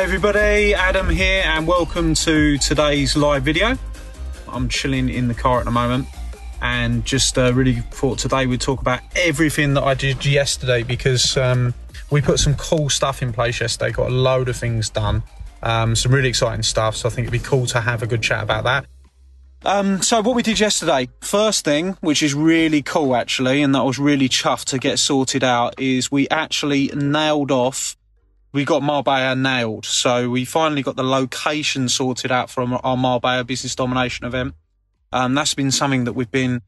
Hi everybody, Adam here, and welcome to today's live video. I'm chilling in the car at the moment, and just uh, really thought today we'd talk about everything that I did yesterday because um, we put some cool stuff in place yesterday. Got a load of things done, um, some really exciting stuff. So I think it'd be cool to have a good chat about that. Um, so what we did yesterday, first thing, which is really cool actually, and that was really chuffed to get sorted out, is we actually nailed off we got Marbella nailed. So we finally got the location sorted out from our Marbella Business Domination event. Um, that's been something that we've been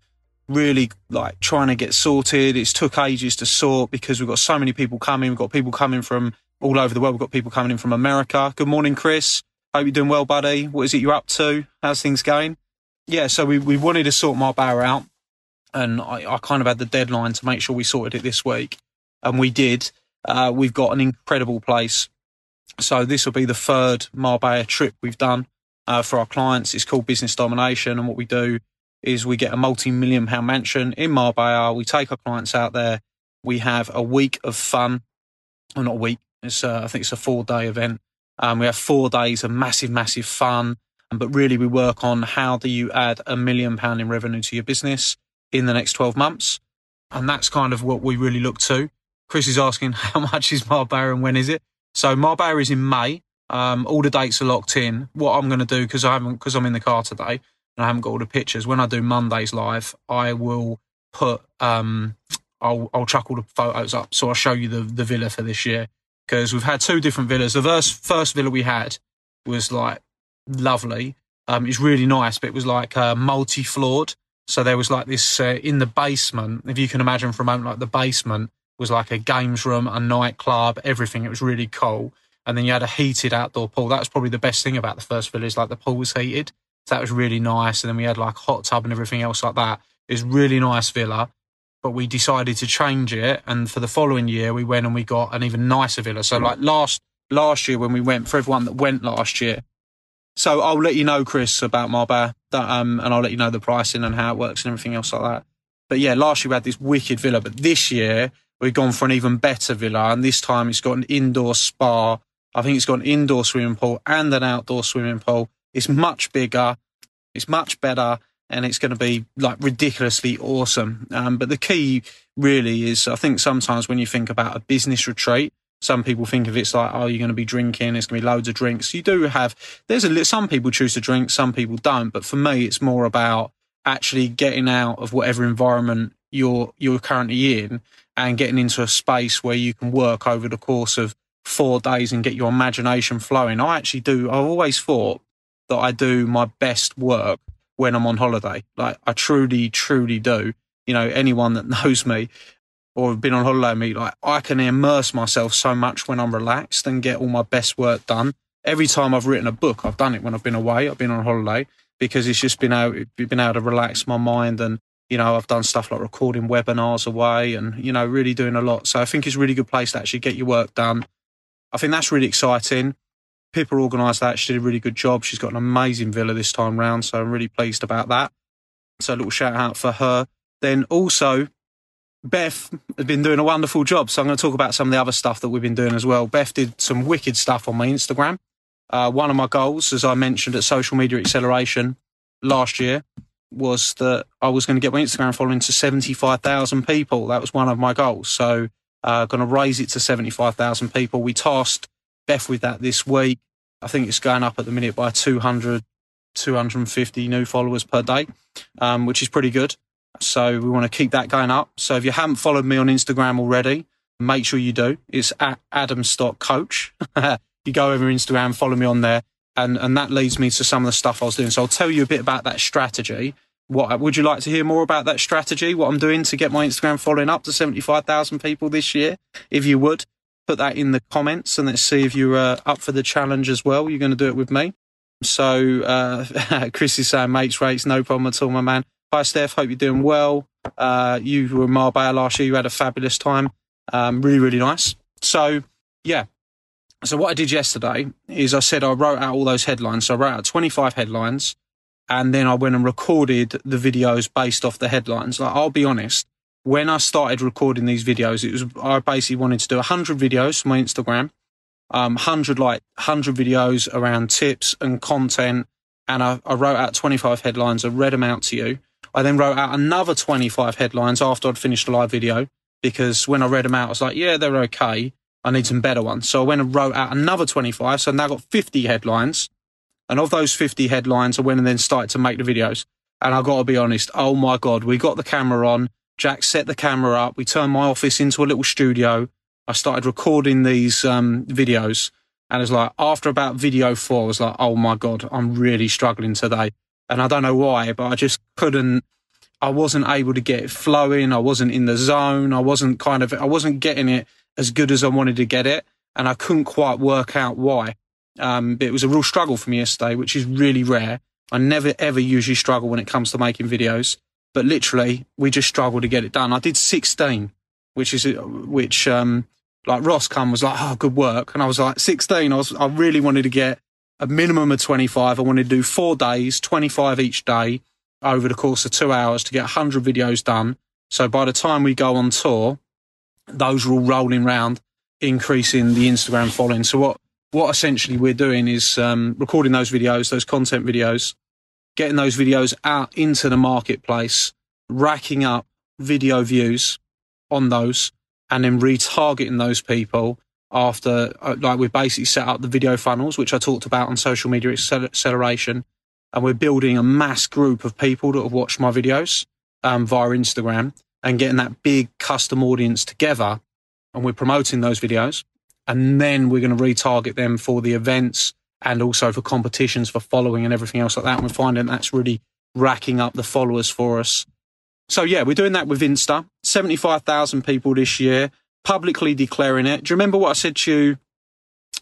really like trying to get sorted. It's took ages to sort because we've got so many people coming. We've got people coming from all over the world. We've got people coming in from America. Good morning, Chris. Hope you're doing well, buddy. What is it you're up to? How's things going? Yeah, so we, we wanted to sort Marbella out and I, I kind of had the deadline to make sure we sorted it this week and we did. Uh, we've got an incredible place. So this will be the third Marbella trip we've done uh, for our clients. It's called Business Domination, and what we do is we get a multi-million pound mansion in Marbella. We take our clients out there. We have a week of fun, or not a week. It's uh, I think it's a four-day event. Um, we have four days of massive, massive fun. But really, we work on how do you add a million pound in revenue to your business in the next 12 months. And that's kind of what we really look to. Chris is asking how much is Marbella and when is it? So Marbella is in May. Um, all the dates are locked in. What I'm going to do because I haven't because I'm in the car today and I haven't got all the pictures. When I do Mondays live, I will put um, I'll I'll chuck all the photos up so I'll show you the the villa for this year because we've had two different villas. The first first villa we had was like lovely. Um, it's really nice, but it was like uh, multi floored. So there was like this uh, in the basement. If you can imagine for a moment, like the basement was like a games room, a nightclub, everything. It was really cool. And then you had a heated outdoor pool. That was probably the best thing about the first village, like the pool was heated. So that was really nice. And then we had like a hot tub and everything else like that. It was really nice villa. But we decided to change it. And for the following year, we went and we got an even nicer villa. So like last last year when we went, for everyone that went last year. So I'll let you know, Chris, about Marbella, that, um, and I'll let you know the pricing and how it works and everything else like that. But yeah, last year we had this wicked villa, but this year we've gone for an even better villa, and this time it's got an indoor spa. I think it's got an indoor swimming pool and an outdoor swimming pool. It's much bigger, it's much better, and it's going to be like ridiculously awesome. Um, but the key really is, I think sometimes when you think about a business retreat, some people think of it's like, oh, you're going to be drinking. It's going to be loads of drinks. You do have. There's a little some people choose to drink, some people don't. But for me, it's more about actually getting out of whatever environment you're you're currently in and getting into a space where you can work over the course of four days and get your imagination flowing. I actually do. I've always thought that I do my best work when I'm on holiday. Like I truly, truly do. You know, anyone that knows me or have been on holiday with me, like I can immerse myself so much when I'm relaxed and get all my best work done. Every time I've written a book, I've done it when I've been away. I've been on holiday because it's just been out, been able to relax my mind and you know, I've done stuff like recording webinars away and, you know, really doing a lot. So I think it's a really good place to actually get your work done. I think that's really exciting. Pippa organised that. She did a really good job. She's got an amazing villa this time round. So I'm really pleased about that. So a little shout out for her. Then also, Beth has been doing a wonderful job. So I'm going to talk about some of the other stuff that we've been doing as well. Beth did some wicked stuff on my Instagram. Uh, one of my goals, as I mentioned at Social Media Acceleration last year, was that I was going to get my Instagram following to 75,000 people. That was one of my goals. So, uh, going to raise it to 75,000 people. We tasked Beth with that this week. I think it's going up at the minute by 200, 250 new followers per day, um, which is pretty good. So we want to keep that going up. So if you haven't followed me on Instagram already, make sure you do. It's at Adam Stott Coach. you go over Instagram, follow me on there. And, and that leads me to some of the stuff I was doing. So I'll tell you a bit about that strategy. What would you like to hear more about that strategy? What I'm doing to get my Instagram following up to 75,000 people this year? If you would, put that in the comments and let's see if you're uh, up for the challenge as well. You're going to do it with me. So uh, Chris is saying mates rates, no problem at all, my man. Hi Steph, hope you're doing well. Uh, you were in Marbella last year. You had a fabulous time. Um, really, really nice. So yeah. So what I did yesterday is I said I wrote out all those headlines. So I wrote out 25 headlines, and then I went and recorded the videos based off the headlines. Like I'll be honest, when I started recording these videos, it was I basically wanted to do 100 videos for my Instagram um, hundred like hundred videos around tips and content, and I, I wrote out twenty five headlines. I read them out to you. I then wrote out another twenty five headlines after I'd finished the live video because when I read them out, I was like, yeah, they're okay. I need some better ones. So I went and wrote out another 25. So now I now got 50 headlines. And of those 50 headlines, I went and then started to make the videos. And I've got to be honest, oh my God, we got the camera on. Jack set the camera up. We turned my office into a little studio. I started recording these um, videos, and it's like after about video four, I was like, oh my god, I'm really struggling today, and I don't know why, but I just couldn't. I wasn't able to get it flowing. I wasn't in the zone. I wasn't kind of. I wasn't getting it as good as I wanted to get it, and I couldn't quite work out why. Um, it was a real struggle for me yesterday, which is really rare. I never ever usually struggle when it comes to making videos, but literally we just struggled to get it done. I did 16 which is which um like Ross come was like, oh, good work, and I was like 16. I was I really wanted to get a minimum of 25. I wanted to do four days, 25 each day over the course of two hours to get 100 videos done. So by the time we go on tour, those are all rolling round, increasing the Instagram following. So what what essentially we're doing is um, recording those videos, those content videos, getting those videos out into the marketplace, racking up video views, on those and then retargeting those people after uh, like we've basically set up the video funnels which i talked about on social media acceleration and we're building a mass group of people that have watched my videos um, via instagram and getting that big custom audience together and we're promoting those videos and then we're going to retarget them for the events and also for competitions for following and everything else like that and we're finding that's really racking up the followers for us so yeah, we're doing that with Insta. 75,000 people this year, publicly declaring it. Do you remember what I said to you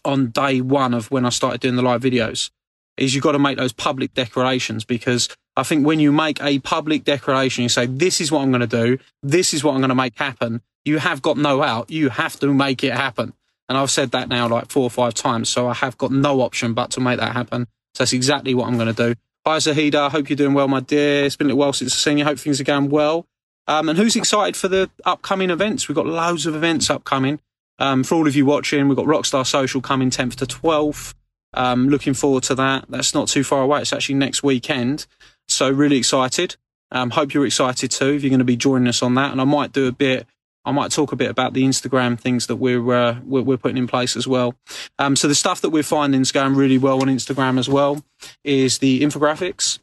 on day one of when I started doing the live videos? Is you've got to make those public declarations because I think when you make a public declaration, you say, this is what I'm going to do. This is what I'm going to make happen. You have got no out. You have to make it happen. And I've said that now like four or five times. So I have got no option but to make that happen. So that's exactly what I'm going to do. Hi, Zahida. I hope you're doing well, my dear. It's been a little while since I've seen you. Hope things are going well. Um, and who's excited for the upcoming events? We've got loads of events upcoming. Um, for all of you watching, we've got Rockstar Social coming 10th to 12th. Um, looking forward to that. That's not too far away. It's actually next weekend. So really excited. Um, hope you're excited too if you're going to be joining us on that. And I might do a bit I might talk a bit about the Instagram things that we're uh, we're, we're, putting in place as well. Um, so the stuff that we're finding is going really well on Instagram as well is the infographics.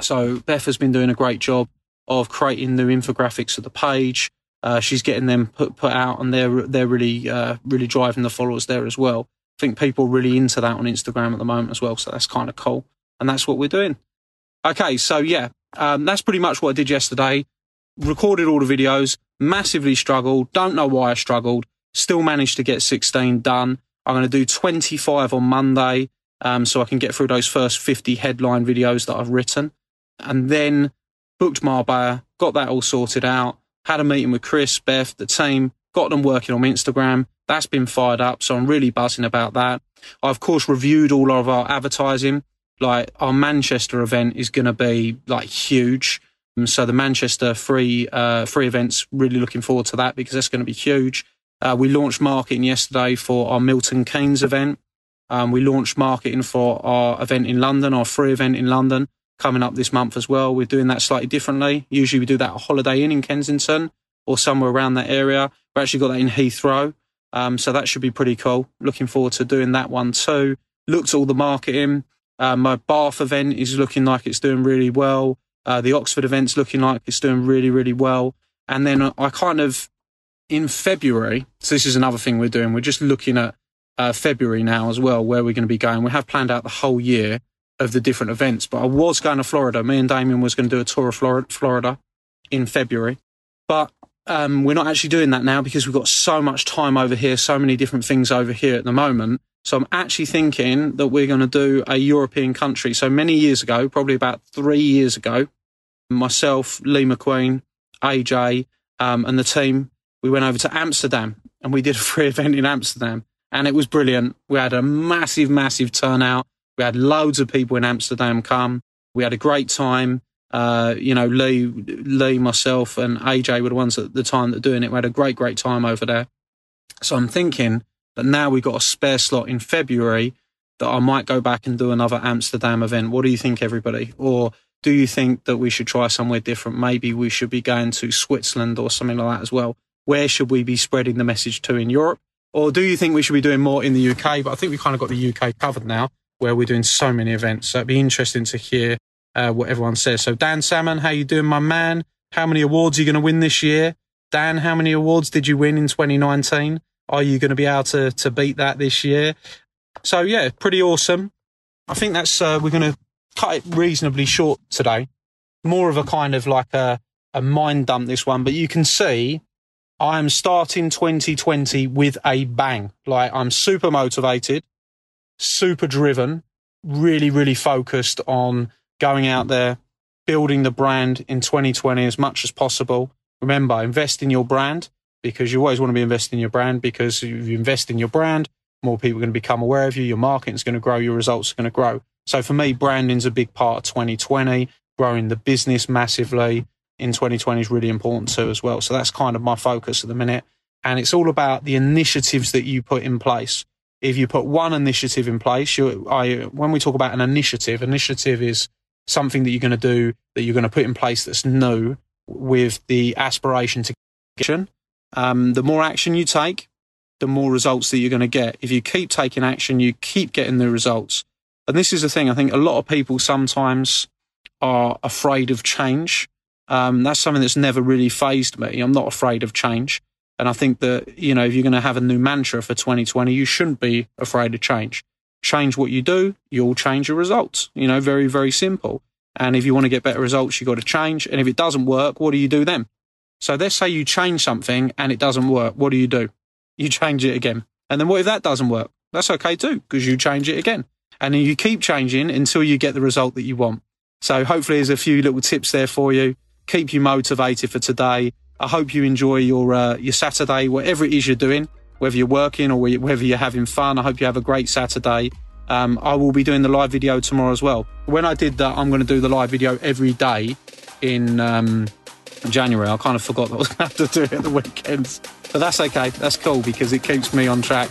So Beth has been doing a great job of creating the infographics of the page. Uh, she's getting them put put out, and they're they're really uh, really driving the followers there as well. I think people are really into that on Instagram at the moment as well, so that's kind of cool, and that's what we're doing. Okay, so yeah, um, that's pretty much what I did yesterday. Recorded all the videos massively struggled. Don't know why I struggled. Still managed to get 16 done. I'm going to do 25 on Monday um, so I can get through those first 50 headline videos that I've written. And then booked Marbella, got that all sorted out, had a meeting with Chris, Beth, the team, got them working on Instagram. That's been fired up, so I'm really buzzing about that. I, of course, reviewed all of our advertising. Like our Manchester event is going to be like huge. Um, so the Manchester free uh, free events, really looking forward to that because that's going to be huge. Uh, we launched marketing yesterday for our Milton Keynes event. Um, we launched marketing for our event in London, our free event in London, coming up this month as well. We're doing that slightly differently. Usually we do that at Holiday Inn in Kensington or somewhere around that area. We've actually got that in Heathrow. Um, so that should be pretty cool. Looking forward to doing that one too. Looked at all the marketing. Uh, my Bath event is looking like it's doing really well. Uh, the Oxford event's looking like it's doing really, really well. And then I kind of, in February, so this is another thing we're doing, we're just looking at uh, February now as well, where we're going to be going. We have planned out the whole year of the different events, but I was going to Florida. Me and Damien was going to do a tour of Florida in February. But um, we're not actually doing that now because we've got so much time over here, so many different things over here at the moment. So I'm actually thinking that we're going to do a European country. So many years ago, probably about three years ago, myself, Lee McQueen, AJ, um, and the team, we went over to Amsterdam and we did a free event in Amsterdam and it was brilliant. We had a massive, massive turnout. We had loads of people in Amsterdam come. We had a great time. Uh, you know, Lee, Lee, myself, and AJ were the ones at the time that were doing it. We had a great, great time over there. So I'm thinking that now we've got a spare slot in February that I might go back and do another Amsterdam event. What do you think, everybody? Or do you think that we should try somewhere different? Maybe we should be going to Switzerland or something like that as well. Where should we be spreading the message to in Europe? Or do you think we should be doing more in the UK? But I think we've kind of got the UK covered now, where we're doing so many events. So it'd be interesting to hear uh, what everyone says. So Dan Salmon, how you doing, my man? How many awards are you going to win this year? Dan, how many awards did you win in 2019? Are you going to be able to, to beat that this year? So yeah, pretty awesome. I think that's, uh, we're going to cut it reasonably short today. More of a kind of like a, a mind dump, this one, but you can see I am starting 2020 with a bang. Like I'm super motivated, super driven, really, really focused on going out there, building the brand in 2020 as much as possible. Remember, invest in your brand because you always want to be investing in your brand because if you invest in your brand, more people are going to become aware of you, your marketing's going to grow, your results are going to grow. So for me, branding's a big part of 2020, growing the business massively in 2020 is really important too as well. So that's kind of my focus at the minute. And it's all about the initiatives that you put in place. If you put one initiative in place, you, I, when we talk about an initiative, initiative is something that you're going to do that you're going to put in place that's new with the aspiration to action. Um, the more action you take, the more results that you're going to get. If you keep taking action, you keep getting the results. And this is the thing. I think a lot of people sometimes are afraid of change. Um, that's something that's never really phased me. I'm not afraid of change. And I think that, you know, if you're going to have a new mantra for 2020, you shouldn't be afraid of change change what you do, you'll change your results. You know, very, very simple. And if you want to get better results, you've got to change. And if it doesn't work, what do you do then? So let's say you change something and it doesn't work. What do you do? You change it again. And then what if that doesn't work? That's okay too, because you change it again. And then you keep changing until you get the result that you want. So hopefully there's a few little tips there for you. Keep you motivated for today. I hope you enjoy your, uh, your Saturday, whatever it is you're doing whether you're working or whether you're having fun. I hope you have a great Saturday. Um, I will be doing the live video tomorrow as well. When I did that, I'm going to do the live video every day in um, January. I kind of forgot that I was going to have to do it at the weekends. But that's okay. That's cool because it keeps me on track.